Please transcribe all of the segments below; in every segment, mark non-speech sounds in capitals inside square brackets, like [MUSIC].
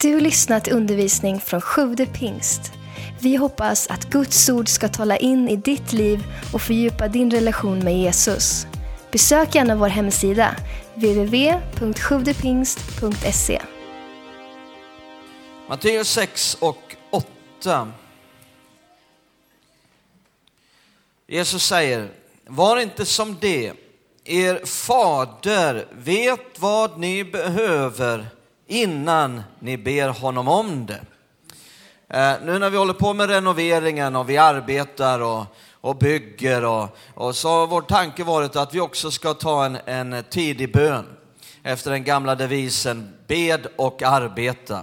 Du lyssnat till undervisning från Sjude pingst. Vi hoppas att Guds ord ska tala in i ditt liv och fördjupa din relation med Jesus. Besök gärna vår hemsida, www.sjuvdepingst.se. Matteus 6 och 8. Jesus säger, var inte som det, er fader vet vad ni behöver innan ni ber honom om det. Eh, nu när vi håller på med renoveringen och vi arbetar och, och bygger och, och så har vår tanke varit att vi också ska ta en, en tidig bön efter den gamla devisen bed och arbeta.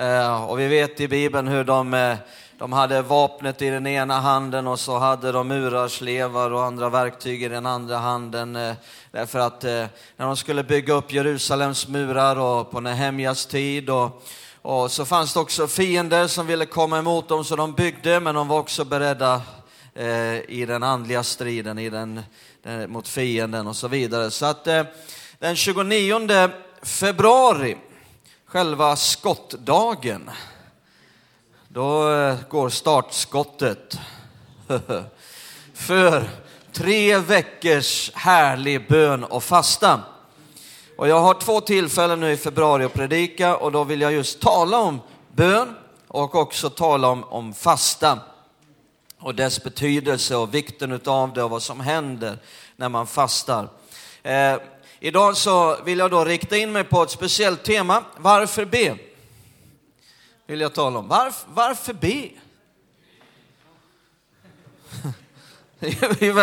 Eh, och vi vet i Bibeln hur de, eh, de hade vapnet i den ena handen och så hade de murarslevar och andra verktyg i den andra handen. Eh, därför att eh, när de skulle bygga upp Jerusalems murar och på Nehemjas tid och, och så fanns det också fiender som ville komma emot dem så de byggde men de var också beredda eh, i den andliga striden i den, mot fienden och så vidare. Så att den 29 februari själva skottdagen, då eh, går startskottet [LAUGHS] för tre veckors härlig bön och fasta. Och jag har två tillfällen nu i februari att predika och då vill jag just tala om bön och också tala om, om fasta och dess betydelse och vikten av det och vad som händer när man fastar. Eh, Idag så vill jag då rikta in mig på ett speciellt tema. Varför be? Vill jag tala om. Varf, varför be?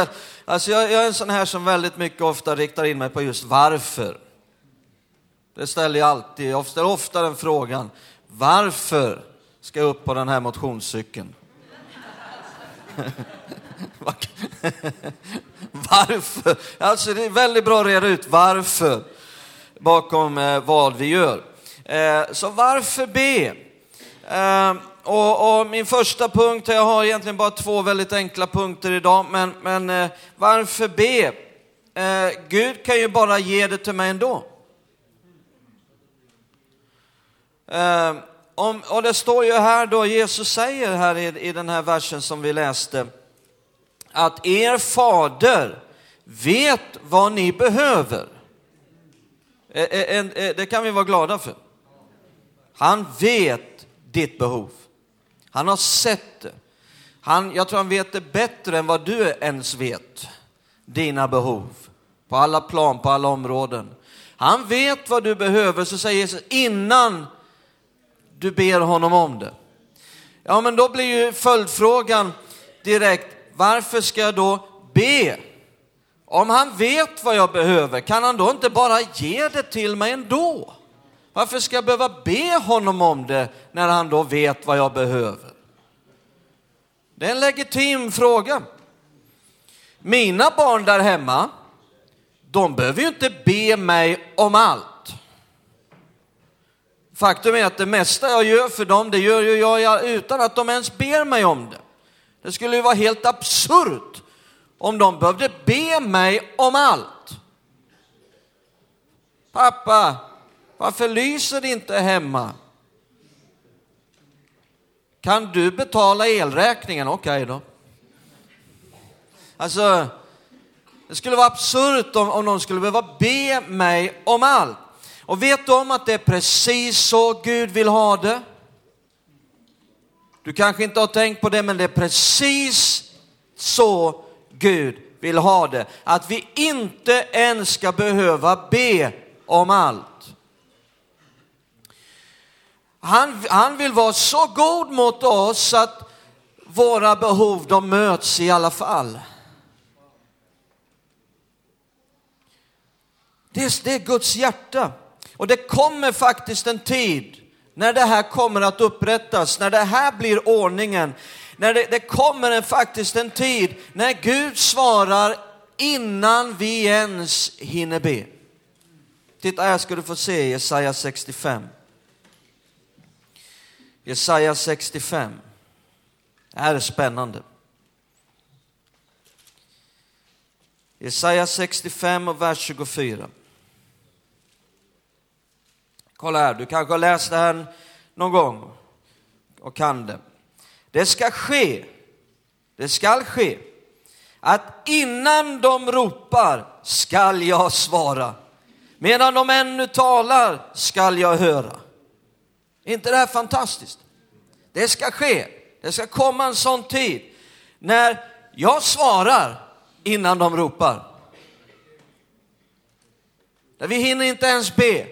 [LAUGHS] alltså jag, jag är en sån här som väldigt mycket ofta riktar in mig på just varför. Det ställer jag alltid. Jag ställer ofta den frågan. Varför ska jag upp på den här motionscykeln? [LAUGHS] varför? Alltså det är väldigt bra att reda ut varför bakom eh, vad vi gör. Eh, så varför be? Eh, och, och, min första punkt, jag har egentligen bara två väldigt enkla punkter idag, men, men eh, varför be? Eh, Gud kan ju bara ge det till mig ändå. Eh, om, och det står ju här då, Jesus säger här i, i den här versen som vi läste, att er fader vet vad ni behöver. Eh, eh, eh, det kan vi vara glada för. Han vet ditt behov. Han har sett det. Han, jag tror han vet det bättre än vad du ens vet. Dina behov. På alla plan, på alla områden. Han vet vad du behöver, så säger Jesus innan du ber honom om det. Ja, men då blir ju följdfrågan direkt, varför ska jag då be? Om han vet vad jag behöver, kan han då inte bara ge det till mig ändå? Varför ska jag behöva be honom om det när han då vet vad jag behöver? Det är en legitim fråga. Mina barn där hemma, de behöver ju inte be mig om allt. Faktum är att det mesta jag gör för dem, det gör ju jag utan att de ens ber mig om det. Det skulle ju vara helt absurt om de behövde be mig om allt. Pappa, varför lyser det inte hemma? Kan du betala elräkningen? Okej okay då. Alltså, det skulle vara absurt om, om någon skulle behöva be mig om allt. Och vet du om att det är precis så Gud vill ha det? Du kanske inte har tänkt på det, men det är precis så Gud vill ha det. Att vi inte ens ska behöva be om allt. Han, han vill vara så god mot oss att våra behov de möts i alla fall. Det är, det är Guds hjärta. Och det kommer faktiskt en tid när det här kommer att upprättas, när det här blir ordningen, när det, det kommer en, faktiskt en tid när Gud svarar innan vi ens hinner be. Titta här ska du få se Jesaja 65. Jesaja 65. Det här är spännande. Jesaja 65 och vers 24. Kolla här, du kanske har läst det här någon gång och kan det. Det ska ske, det skall ske, att innan de ropar skall jag svara. Medan de ännu talar skall jag höra. Är inte det här fantastiskt? Det ska ske. Det ska komma en sån tid när jag svarar innan de ropar. Där vi hinner inte ens be.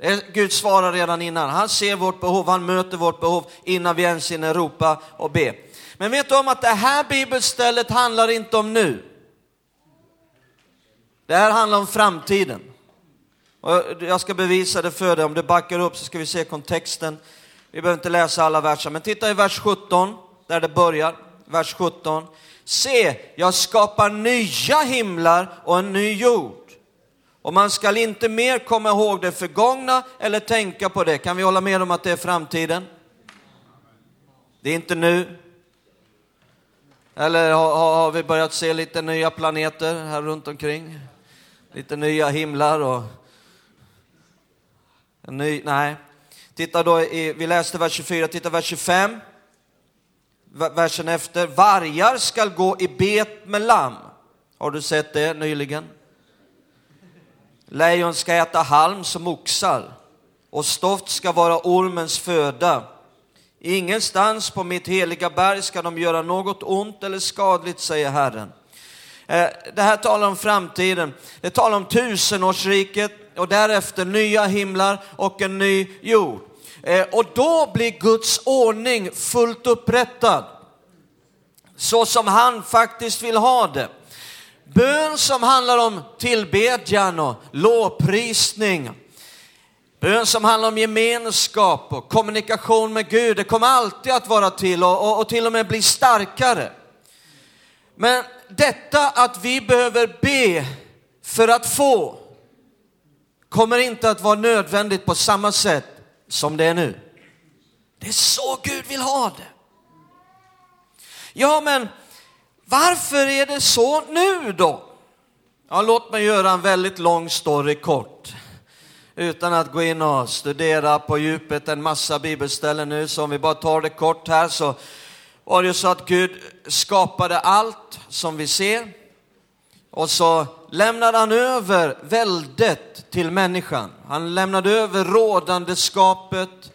Eh, Gud svarar redan innan. Han ser vårt behov, han möter vårt behov innan vi ens hinner ropa och be. Men vet du om att det här bibelstället handlar inte om nu. Det här handlar om framtiden. Jag ska bevisa det för dig. Om du backar upp så ska vi se kontexten. Vi behöver inte läsa alla verser, men titta i vers 17, där det börjar. Vers 17. Se, jag skapar nya himlar och en ny jord. Och man skall inte mer komma ihåg det förgångna eller tänka på det. Kan vi hålla med om att det är framtiden? Det är inte nu. Eller har, har vi börjat se lite nya planeter här runt omkring? Lite nya himlar och ny, nej. Titta då, i, vi läste vers 24, titta vers 25. Versen efter, vargar skall gå i bet med lamm. Har du sett det nyligen? Lejon ska äta halm som oxar och stoft ska vara ormens föda. Ingenstans på mitt heliga berg ska de göra något ont eller skadligt, säger Herren. Eh, det här talar om framtiden. Det talar om tusenårsriket och därefter nya himlar och en ny jord. Eh, och då blir Guds ordning fullt upprättad. Så som han faktiskt vill ha det. Bön som handlar om tillbedjan och lovprisning. Bön som handlar om gemenskap och kommunikation med Gud, det kommer alltid att vara till och, och, och till och med bli starkare. Men detta att vi behöver be för att få kommer inte att vara nödvändigt på samma sätt som det är nu. Det är så Gud vill ha det. Ja, men varför är det så nu då? Ja, låt mig göra en väldigt lång story kort. Utan att gå in och studera på djupet en massa bibelställen nu, så om vi bara tar det kort här så var det ju så att Gud skapade allt som vi ser och så lämnade han över väldet till människan. Han lämnade över rådandeskapet,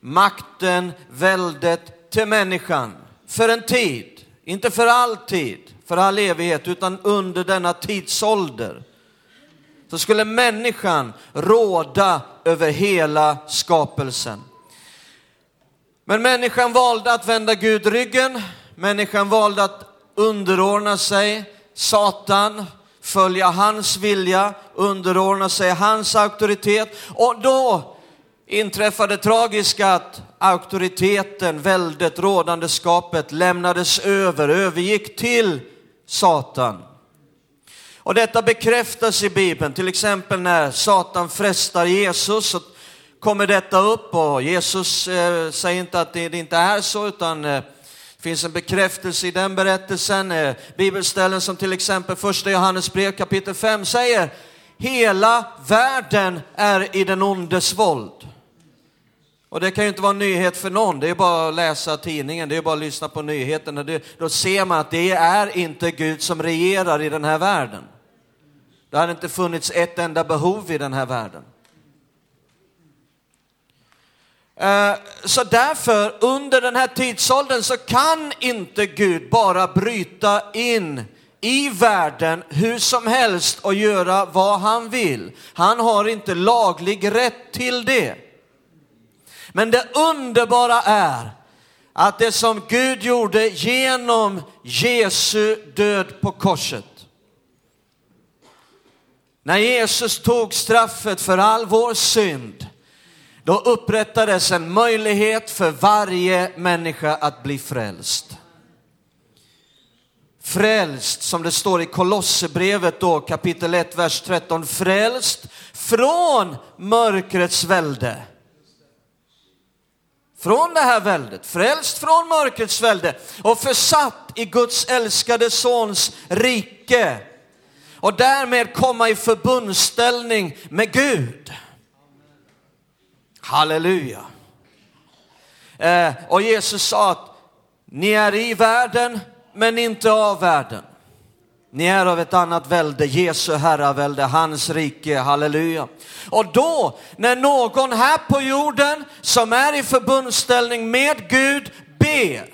makten, väldet till människan för en tid. Inte för alltid, för all evighet, utan under denna tidsålder. Så skulle människan råda över hela skapelsen. Men människan valde att vända Gud ryggen. Människan valde att underordna sig Satan, följa hans vilja, underordna sig hans auktoritet. Och då inträffade tragiska att auktoriteten, väldet, rådandeskapet lämnades över, övergick till Satan. Och detta bekräftas i Bibeln, till exempel när Satan frestar Jesus så kommer detta upp och Jesus eh, säger inte att det, det, inte är så utan eh, finns en bekräftelse i den berättelsen. Eh, bibelställen som till exempel första Johannes brev kapitel 5 säger hela världen är i den ondes våld. Och det kan ju inte vara en nyhet för någon, det är bara att läsa tidningen, det är bara att lyssna på nyheterna. då ser man att det är inte Gud som regerar i den här världen. Det har inte funnits ett enda behov i den här världen. Eh, Eh, så därför, under den här tidsåldern så kan inte Gud bara bryta in i världen hur som helst och göra vad han vill. Han har inte laglig rätt till det. Men det underbara är att det som Gud gjorde genom Jesu död på korset. När Jesus tog straffet för all vår synd, då upprättades en möjlighet för varje människa att bli frälst. Frälst, som det står i Kolosserbrevet då, kapitel 1, vers 13, frälst från mörkrets välde från det här väldet, frälst från mörkrets välde och försatt i Guds älskade sons rike och därmed komma i förbundsställning med Gud. Halleluja. Eh, och Jesus sa att ni är i världen, men inte av världen. Ni är av ett annat välde, Jesu herravälde, hans rike, halleluja. Och då, när någon här på jorden som är i förbundsställning med Gud ber,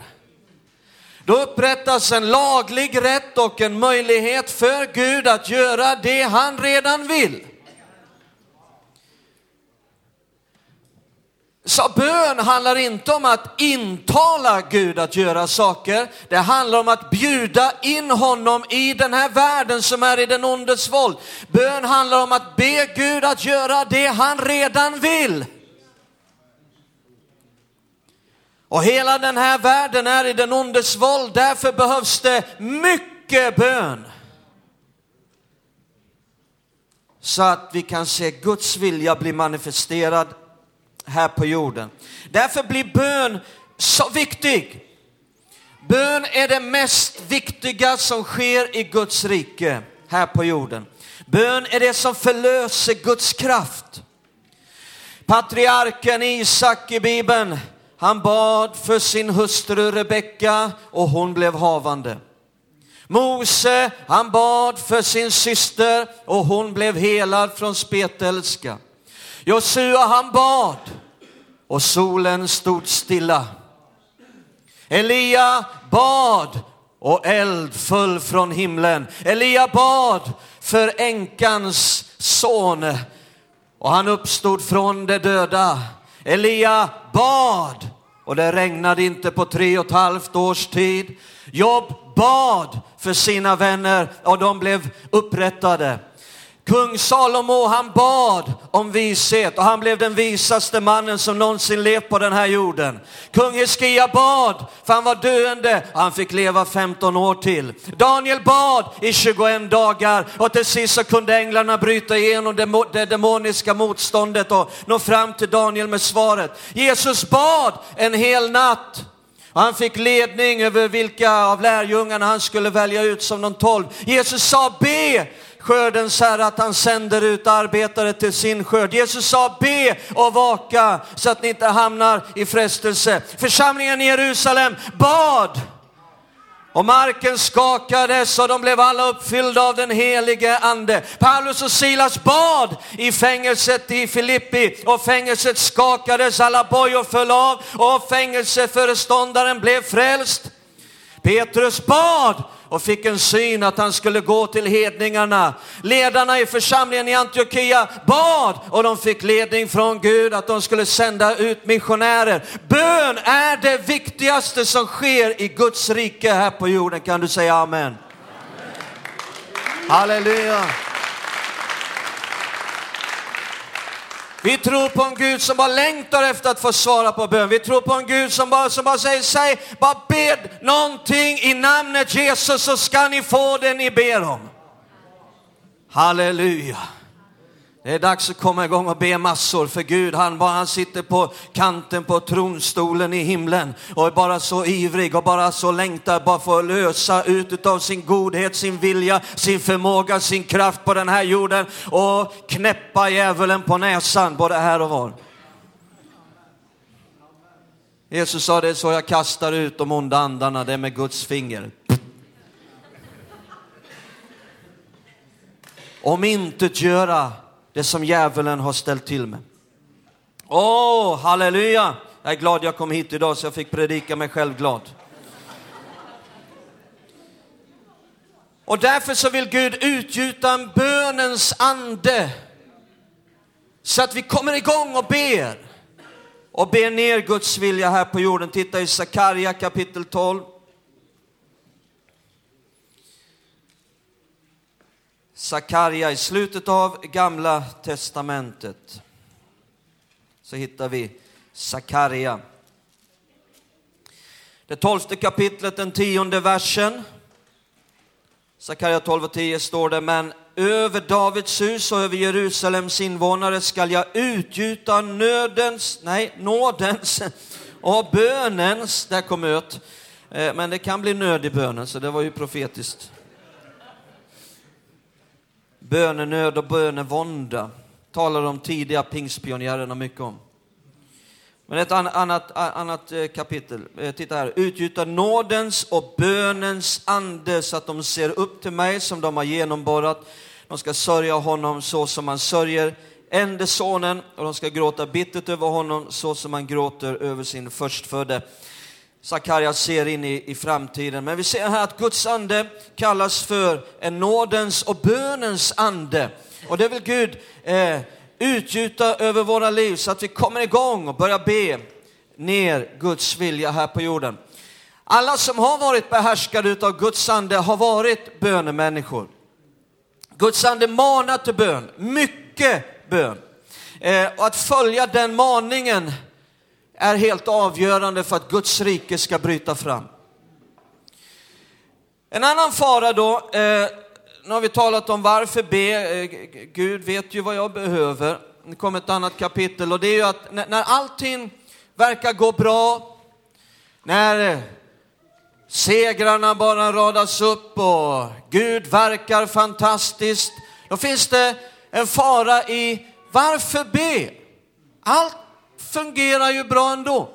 då upprättas en laglig rätt och en möjlighet för Gud att göra det han redan vill. Så bön handlar inte om att intala Gud att göra saker. Det handlar om att bjuda in honom i den här världen som är i den ondes våld. Bön handlar om att be Gud att göra det han redan vill. Och hela den här världen är i den ondes våld, därför behövs det mycket bön. Så att vi kan se Guds vilja bli manifesterad här på jorden. Därför blir bön så viktig. Bön är det mest viktiga som sker i Guds rike här på jorden. Bön är det som förlöser Guds kraft. Patriarken Isak i Bibeln, han bad för sin hustru Rebecka och hon blev havande. Mose, han bad för sin syster och hon blev helad från spetälska. Josua han bad och solen stod stilla. Elia bad och eld föll från himlen. Elia bad för änkans son och han uppstod från de döda. Elia bad och det regnade inte på tre och ett halvt års tid. Jobb bad för sina vänner och de blev upprättade. Kung Salomo han bad om vishet och han blev den visaste mannen som någonsin levt på den här jorden. Kung Hiskia bad för han var döende och han fick leva 15 år till. Daniel bad i 21 dagar och till sist så kunde änglarna bryta igenom det demoniska motståndet och nå fram till Daniel med svaret. Jesus bad en hel natt och han fick ledning över vilka av lärjungarna han skulle välja ut som de tolv. Jesus sa be skördens herre att han sänder ut arbetare till sin skörd. Jesus sa be och vaka så att ni inte hamnar i frestelse. Församlingen i Jerusalem bad och marken skakades och de blev alla uppfyllda av den helige ande. Paulus och Silas bad i fängelset i Filippi och fängelset skakades, alla bojor föll av och fängelseföreståndaren blev frälst. Petrus bad och fick en syn att han skulle gå till hedningarna. Ledarna i församlingen i Antiochia bad och de fick ledning från Gud att de skulle sända ut missionärer. Bön är det viktigaste som sker i Guds rike här på jorden. Kan du säga amen? amen. Halleluja. Vi tror på en Gud som bara längtar efter att få svara på bön. Vi tror på en Gud som bara, som bara säger, säg, bara bed någonting i namnet Jesus så ska ni få det ni ber om. Halleluja. Det är dags att komma igång och be massor för Gud. Han, bara, han sitter på kanten på tronstolen i himlen och är bara så ivrig och bara så längtar bara för att lösa ut av sin godhet, sin vilja, sin förmåga, sin kraft på den här jorden och knäppa djävulen på näsan både här och var. Jesus sa det är så jag kastar ut de onda andarna, det är med Guds finger. Om inte göra det som djävulen har ställt till med. Åh, oh, halleluja! Jag är glad jag kom hit idag så jag fick predika mig själv glad. Och därför så vill Gud utgjuta en bönens ande så att vi kommer igång och ber och ber ner Guds vilja här på jorden. Titta i Sakarja kapitel 12. Sakarja i slutet av gamla testamentet så hittar vi Sakarja. Det tolfte kapitlet, den tionde versen. Sakarja 12 och 10 står det, men över Davids hus och över Jerusalems invånare skall jag utgjuta nödens, nej, nådens [LAUGHS] och bönens, där kom öt, eh, men det kan bli nöd i bönen, så det var ju profetiskt bönenöd och bönevånda talar de tidiga pingstpionjärerna mycket om. Men ett annat, annat eh, kapitel. Eh, titta här. Utgjuta nådens och bönens ande så att de ser upp till mig som de har genomborrat. De ska sörja honom så som man sörjer ende sonen och de ska gråta bittert över honom så som man gråter över sin förstfödde. Sakarja ser in i, i framtiden. Men vi ser här att Guds ande kallas för en nådens och bönens ande. Och det vill Gud eh, utgjuta över våra liv så att vi kommer igång och börjar be ner Guds vilja här på jorden. Alla som har varit behärskade av Guds ande har varit bönemänniskor. Guds ande manar till bön, mycket bön. Eh, och att följa den maningen är helt avgörande för att Guds rike ska bryta fram. En annan fara då, eh, nu har vi talat om varför be, eh, Gud vet ju vad jag behöver. Det kommer ett annat kapitel och det är ju att när, när allting verkar gå bra, när eh, segrarna bara radas upp och Gud verkar fantastiskt, då finns det en fara i varför be? Allt fungerar ju bra ändå.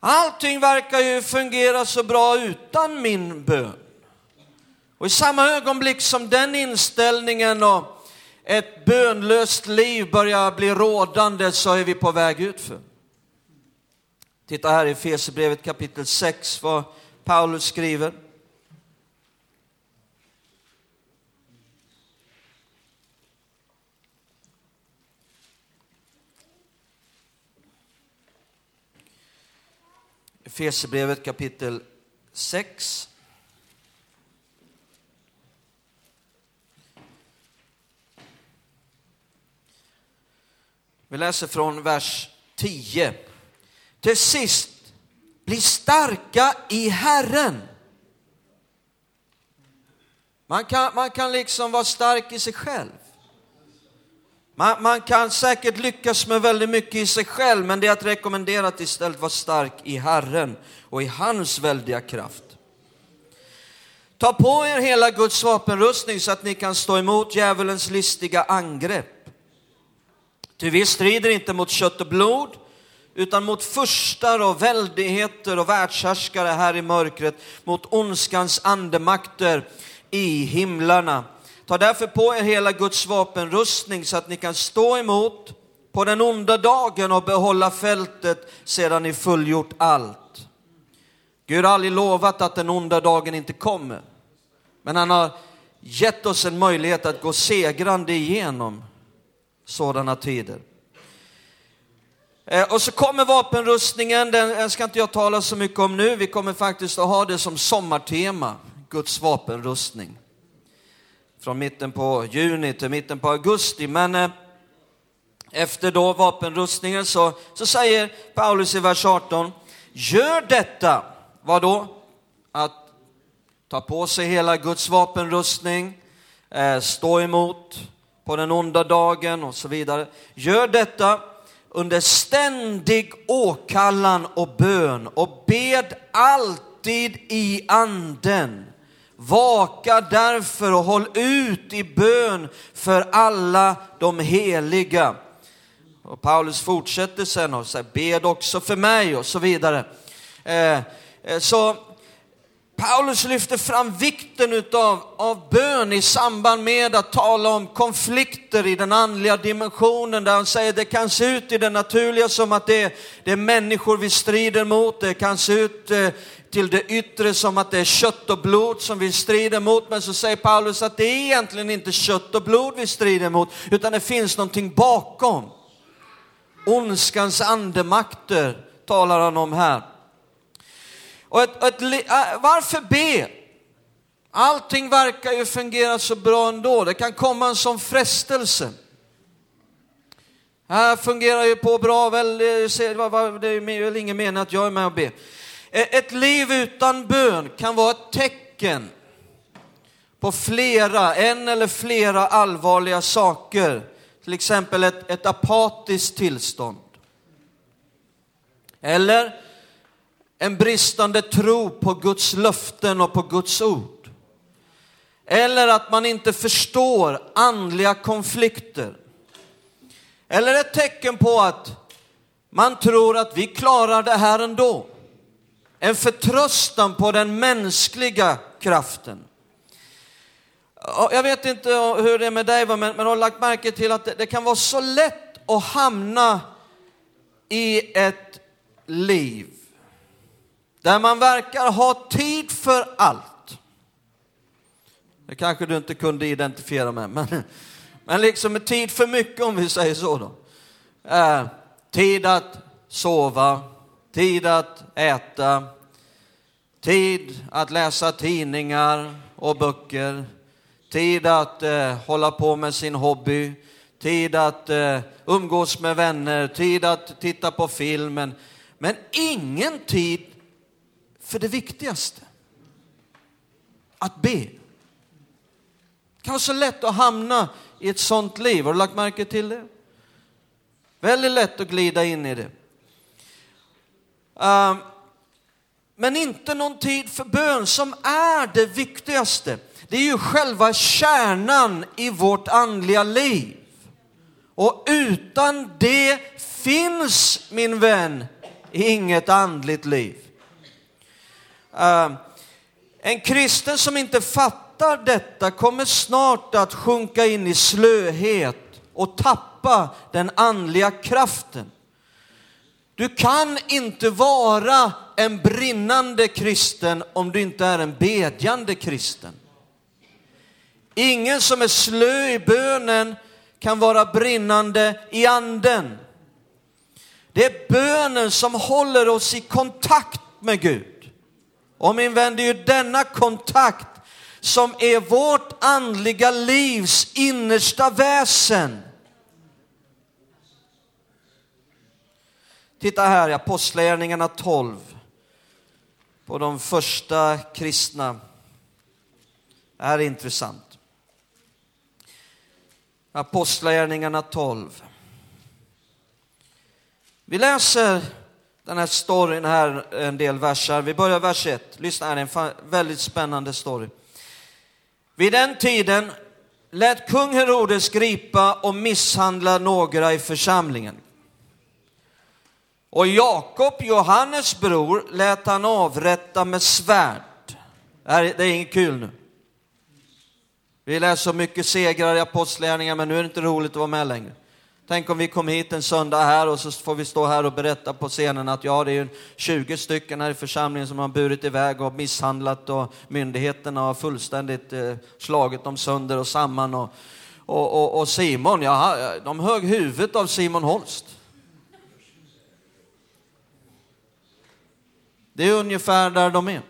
Allting verkar ju fungera så bra utan min bön. Och i samma ögonblick som den inställningen och ett bönlöst liv börjar bli rådande så är vi på väg utför. Titta här i Fesebrevet kapitel 6 vad Paulus skriver. Efesierbrevet kapitel 6. Vi läser från vers 10. Till sist, bli starka i Herren. Man kan, man kan liksom vara stark i sig själv. Man, man, kan säkert lyckas med väldigt mycket i sig själv, men det är att rekommendera att istället vara stark i Herren och i hans väldiga kraft. Ta på er hela Guds vapenrustning så att ni kan stå emot djävulens listiga angrepp. Ty vi strider inte mot kött och blod, utan mot furstar och väldigheter och världshärskare här i mörkret, mot ondskans andemakter i himlarna. Ta därför på er hela Guds vapenrustning så att ni kan stå emot på den onda dagen och behålla fältet sedan ni fullgjort allt. Gud har aldrig lovat att den onda dagen inte kommer, men han har gett oss en möjlighet att gå segrande igenom sådana tider. Eh, och så kommer vapenrustningen, den ska inte jag tala så mycket om nu, vi kommer faktiskt att ha det som sommartema, Guds vapenrustning från mitten på juni till mitten på augusti. Men eh, efter då vapenrustningen så, så säger Paulus i vers 18, gör detta, vad då? Att ta på sig hela Guds vapenrustning, eh, stå emot på den onda dagen och så vidare. Gör detta under ständig åkallan och bön och bed alltid i anden Vaka därför och håll ut i bön för alla de heliga. Och Paulus fortsätter sen och säger bed också för mig och så vidare. Eh, eh, så Paulus lyfter fram vikten utav, av bön i samband med att tala om konflikter i den andliga dimensionen där han säger det kan se ut i det naturliga som att det är, det är människor vi strider mot, det kan se ut eh, till det yttre som att det är kött och blod som vi strider mot. Men så säger Paulus att det är egentligen inte kött och blod vi strider mot, utan det finns någonting bakom. Ondskans andemakter talar han om här. Och ett, ett, äh, varför be? Allting verkar ju fungera så bra ändå. Det kan komma en sån frestelse. Här fungerar ju på bra, väl, det är väl ingen mening att jag är med och ber. Eh, ett liv utan bön kan vara ett tecken på flera, en eller flera allvarliga saker. Till exempel ett, ett apatiskt tillstånd. Eller en bristande tro på Guds löften och på Guds ord. eller att man inte förstår andliga konflikter. Eller ett tecken på att man tror att vi klarar det här ändå. En förtröstan på den mänskliga kraften. Jag vet inte hur det är med dig, men jag har lagt märke till att det kan vara så lätt att hamna i ett liv där man verkar ha tid för allt. Det kanske du inte kunde identifiera med, men, men liksom med tid för mycket om vi säger så då. Eh, tid att sova, tid att äta, tid att läsa tidningar och böcker, tid att eh, hålla på med sin hobby, tid att eh, umgås med vänner, tid att titta på filmen. Men ingen tid för det viktigaste, att be. Det kan vara så lätt att hamna i ett sånt liv. Har du lagt märke till det? Väldigt lätt att glida in i det. Ehm, men inte någon tid för bön som är det viktigaste. Det är ju själva kärnan i vårt andliga liv. Och utan det finns, min vän, inget andligt liv. Uh, en kristen som inte fattar detta kommer snart att sjunka in i slöhet och tappa den andliga kraften. Du kan inte vara en brinnande kristen om du inte är en bedjande kristen. Ingen som är slö i bönen kan vara brinnande i anden. Det är bönen som håller oss i kontakt med Gud. Och min vän, det är ju denna kontakt som är vårt andliga livs innersta väsen. Titta här i Apostlagärningarna 12 på de första kristna. Det här är intressant. Apostlagärningarna 12. Vi läser den här storyn här, en del verser. Vi börjar vers 1. Lyssna här, det är en väldigt spännande story. Vid den tiden lät kung Herodes gripa och misshandla några i församlingen. Och Jakob, Johannes bror, lät han avrätta med svärd. Det, här, det är inget kul nu. Vi läser så mycket segrar i apostlagärningarna, men nu är det inte roligt att vara med längre. Tänk om vi kom hit en söndag här och så får vi stå här och berätta på scenen att ja, det är 20 stycken här i församlingen som har burit iväg och misshandlat och myndigheterna har fullständigt eh, slagit dem sönder och samman. Och, och, och, och Simon, ja, de högg huvudet av Simon Holst. Det är ungefär där de är.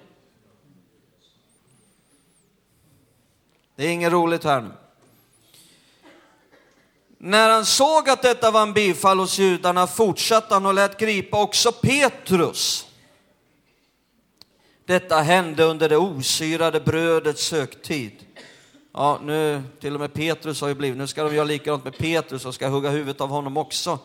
Det är inget roligt här nu. När han såg att detta var en bifall hos judarna fortsatte han och lät gripa också Petrus. Detta hände under det osyrade brödets högtid. Ja, nu till och med Petrus har ju blivit, nu ska de göra likadant med Petrus och ska hugga huvudet av honom också.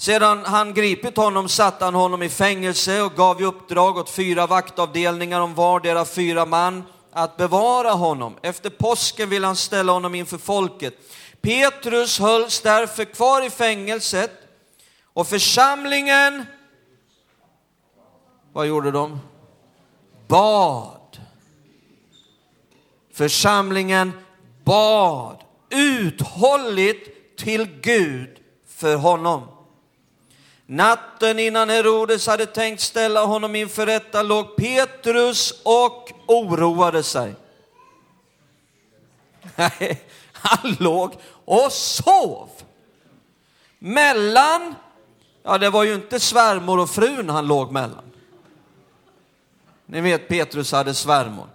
Sedan han gripit honom satte han honom i fängelse och gav i uppdrag åt fyra vaktavdelningar om vardera fyra man att bevara honom. Efter påsken ville han ställa honom inför folket. Petrus hölls därför kvar i fängelset och församlingen, vad gjorde de? Bad. Församlingen bad uthålligt till Gud för honom. Natten innan Herodes hade tänkt ställa honom inför rätta låg Petrus och oroade sig. [LAUGHS] Nej, han låg och sov. Mellan, ja det var ju inte svärmor och frun han låg mellan. Ni vet Petrus hade svärmor.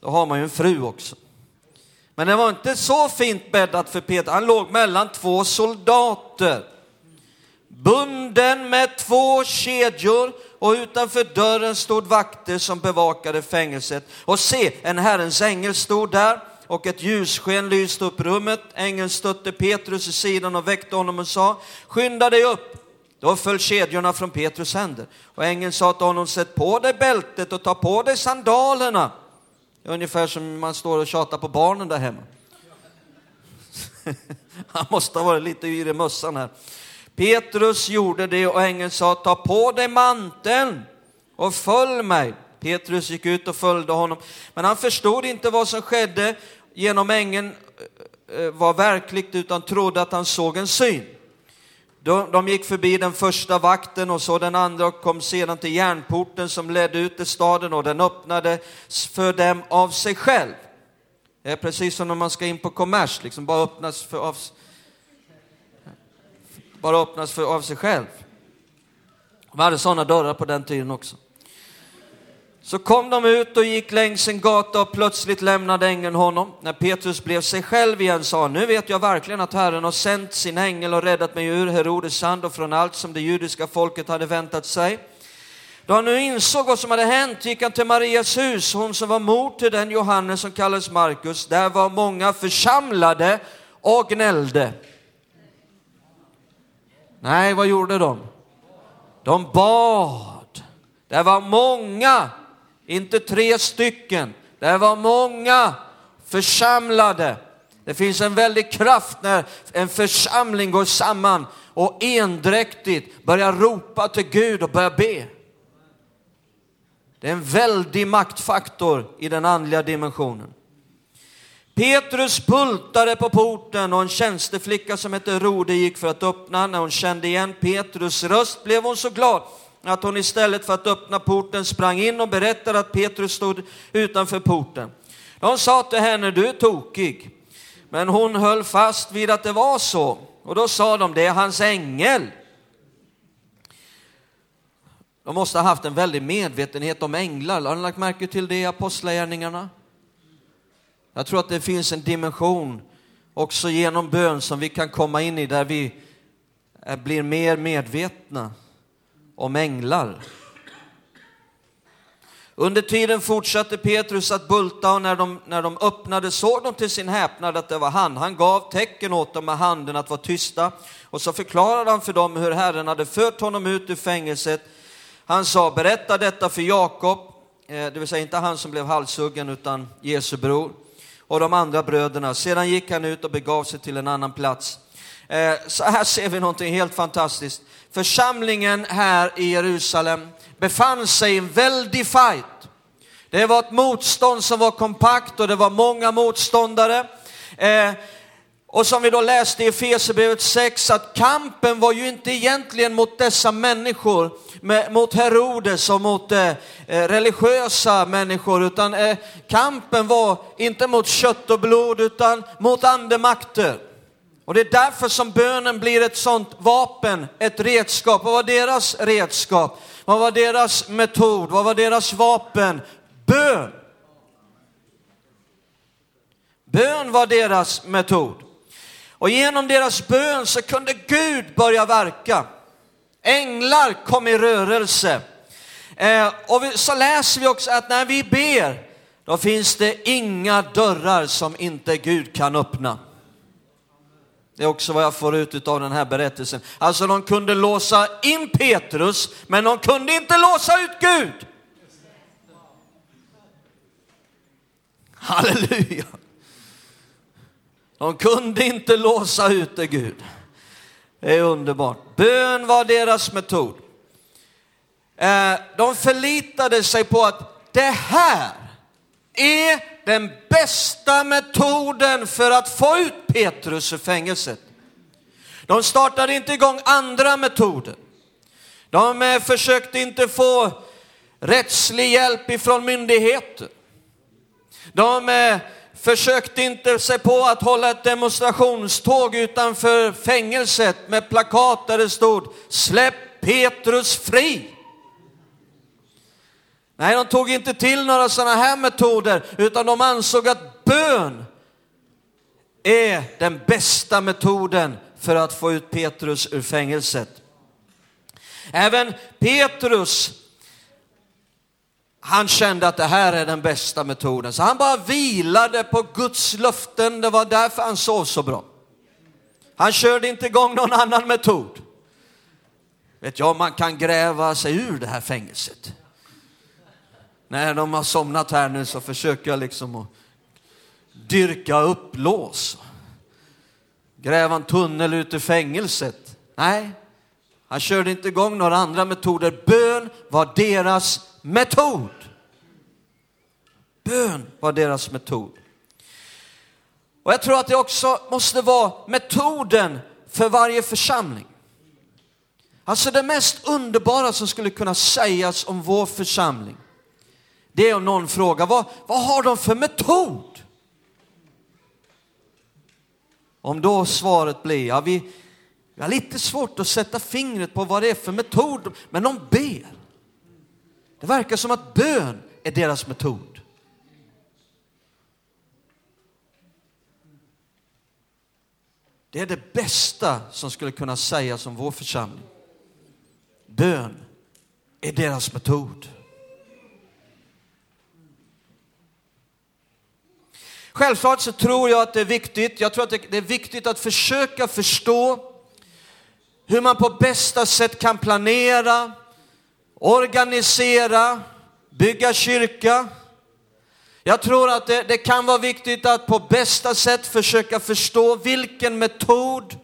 Då har man ju en fru också. Men det var inte så fint bäddat för Petrus. Han låg mellan två soldater bunden med två kedjor och utanför dörren stod vakter som bevakade fängelset. Och se, en Herrens ängel stod där och ett ljussken lyste upp rummet. Ängeln stötte Petrus i sidan och väckte honom och sa, skynda dig upp. Då föll kedjorna från Petrus händer och ängeln sa till honom, sätt på dig bältet och ta på dig sandalerna. Ungefär som man står och tjatar på barnen där hemma. [LAUGHS] Han måste ha varit lite yr i mössan här. Petrus gjorde det och ängeln sa, ta på dig manteln och följ mig. Petrus gick ut och följde honom, men han förstod inte vad som skedde genom ängeln eh, eh, var verkligt, utan trodde att han såg en syn. De, gick förbi den första vakten och så den andra och kom sedan till järnporten som ledde ut till staden och den öppnades för dem av sig själv. Det är precis som när man ska in på kommers, liksom bara öppnas för av, bara öppnas för av sig själv. De hade sådana dörrar på den tiden också. Så kom de ut och gick längs en gata och plötsligt lämnade ängeln honom. När Petrus blev sig själv igen sa nu vet jag verkligen att Herren har sänt sin ängel och räddat mig ur Herodes hand och från allt som det judiska folket hade väntat sig. Då han nu insåg vad som hade hänt gick han till Marias hus, hon som var mor till den Johannes som kallades Markus. Där var många församlade och gnällde. Nej, vad gjorde de? De bad. Det var många inte tre stycken. Det var många församlade. Det finns en väldig kraft när en församling går samman och endräktigt börjar ropa till Gud och börjar be. Det är en väldig maktfaktor i den andliga dimensionen. Petrus bultade på porten och en tjänsteflicka som hette Rode gick för att öppna. När hon kände igen Petrus röst blev hon så glad att hon istället för att öppna porten sprang in och berättade att Petrus stod utanför porten. De sa till henne, du är tokig. Men hon höll fast vid att det var så. Och då sa de, det är hans ängel. De måste ha haft en väldig medvetenhet om änglar. Har ni lagt märke till det i Apostlagärningarna? Jag tror att det finns en dimension också genom bön som vi kan komma in i där vi blir mer medvetna om änglar. Under tiden fortsatte Petrus att bulta och när de, när de öppnade såg de till sin häpnad att det var han. Han gav tecken åt dem med handen att vara tysta och så förklarade han för dem hur Herren hade fört honom ut ur fängelset. Han sa, berätta detta för Jakob, eh, det vill säga inte han som blev halshuggen utan Jesu bror och de andra bröderna. Sedan gick han ut och begav sig till en annan plats. Eh, så här ser vi någonting helt fantastiskt församlingen här i Jerusalem befann sig i en väldig fight. Det var ett motstånd som var kompakt och det var många motståndare. Eh, och som vi då läste i Efesierbrevet 6 att kampen var ju inte egentligen mot dessa människor, med, mot Herodes och mot eh, eh religiösa människor, utan eh, kampen var inte mot kött och blod utan mot andemakter. Och det är därför som bönen blir ett sånt vapen, ett redskap. Vad var deras redskap? Vad var deras metod? Vad var deras vapen? Bön. Bön var deras metod. Och genom deras bön så kunde Gud börja verka. Änglar kom i rörelse. Eh, och så läser vi också att när vi ber, då finns det inga dörrar som inte Gud kan öppna. Det är också vad jag får ut av den här berättelsen. Alltså de kunde låsa in Petrus, men de kunde inte låsa ut Gud. Halleluja. De kunde inte låsa ute Gud. Det är underbart. Bön var deras metod. Eh, de förlitade sig på att det här är den bästa metoden för att få ut Petrus ur fängelset. De startade inte igång andra metoder. De eh, försökte inte få rättslig hjälp ifrån myndigheter. De eh, försökte inte sig på att hålla ett demonstrationståg utanför fängelset med plakat där det stod släpp Petrus fri. Nej, de tog inte till några sådana här metoder, utan de ansåg att bön är den bästa metoden för att få ut Petrus ur fängelset. Även Petrus, han kände att det här är den bästa metoden, så han bara vilade på Guds löften. Det var därför han sov så bra. Han körde inte igång någon annan metod. Vet jag, man kan gräva sig ur det här fängelset. när de har somnat här nu så försöker jag liksom att dyrka upp lås. Gräva en tunnel ut ur fängelset. Nej, han körde inte igång några andra metoder. Bön var deras metod. Bön var deras metod. Och jag tror att det också måste vara metoden för varje församling. Alltså det mest underbara som skulle kunna sägas om vår församling, det är om någon frågar, vad, vad har de för metod? Om då svaret blir, ja vi, vi har lite svårt att sätta fingret på vad det är för metod, men de ber. Det verkar som att bön är deras metod. Det är det bästa som skulle kunna sägas om vår församling. Bön är deras metod. Självklart så tror jag att det är viktigt, jag tror att det är viktigt att försöka förstå hur man på bästa sätt kan planera, organisera, bygga kyrka. Jag tror att det, det, kan vara viktigt att på bästa sätt försöka förstå vilken metod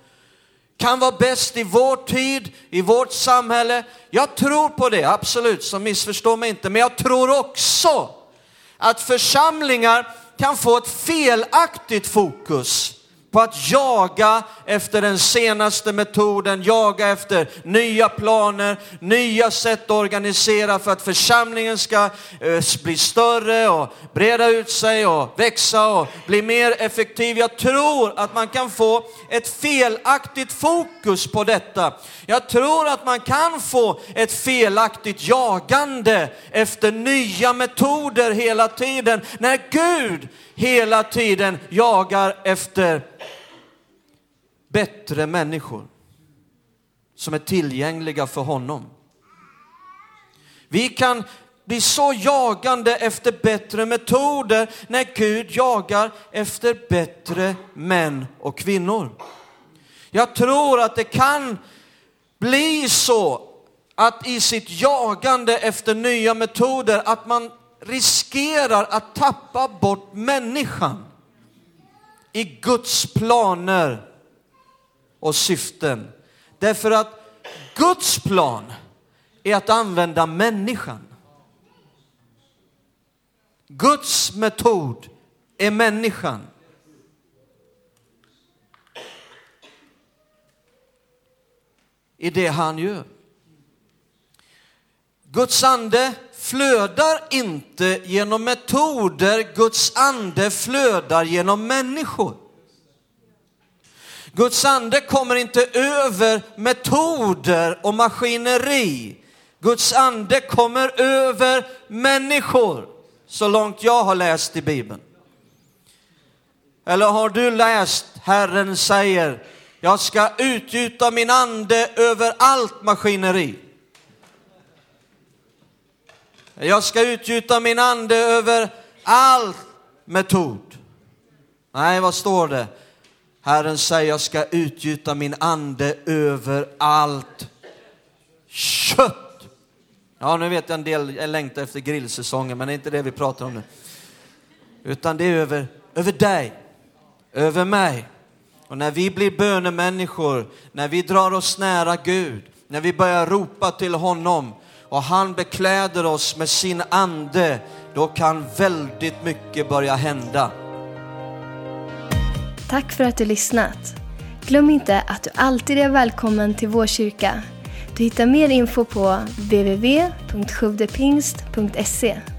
kan vara bäst i vår tid, i vårt samhälle. Jag tror på det, absolut, så missförstå mig inte. Men jag tror också att församlingar kan få ett felaktigt fokus på att jaga efter den senaste metoden, jaga efter nya planer, nya sätt att organisera för att församlingen ska eh, bli större och breda ut sig och växa och bli mer effektiv. Jag tror att man kan få ett felaktigt fokus på detta. Jag tror att man kan få ett felaktigt jagande efter nya metoder hela tiden när Gud hela tiden jagar efter bättre människor som är tillgängliga för honom. Vi kan bli så jagande efter bättre metoder när Gud jagar efter bättre män och kvinnor. Jag tror att det kan bli så att i sitt jagande efter nya metoder att man riskerar att tappa bort människan i Guds planer och syften. Därför att Guds plan är att använda människan. Guds metod är människan. I det han gör. Guds ande flödar inte genom metoder, Guds ande flödar genom människor. Guds ande kommer inte över metoder och maskineri. Guds ande kommer över människor, så långt jag har läst i Bibeln. Eller har du läst Herren säger, jag ska utgjuta min ande över allt maskineri. Jag ska utgjuta min ande över all metod. Nej, vad står det? Herren säger, jag ska utgjuta min ande över allt kött. Ja, nu vet jag en del längtar efter grillsäsongen, men det är inte det vi pratar om nu. Utan det är över, över dig, över mig. Och när vi blir bönemänniskor, när vi drar oss nära Gud, när vi börjar ropa till honom, och han bekläder oss med sin ande, då kan väldigt mycket börja hända. Tack för att du lyssnat. Glöm inte att du alltid är välkommen till vår kyrka. Du hittar mer info på www.sjuvdepingst.se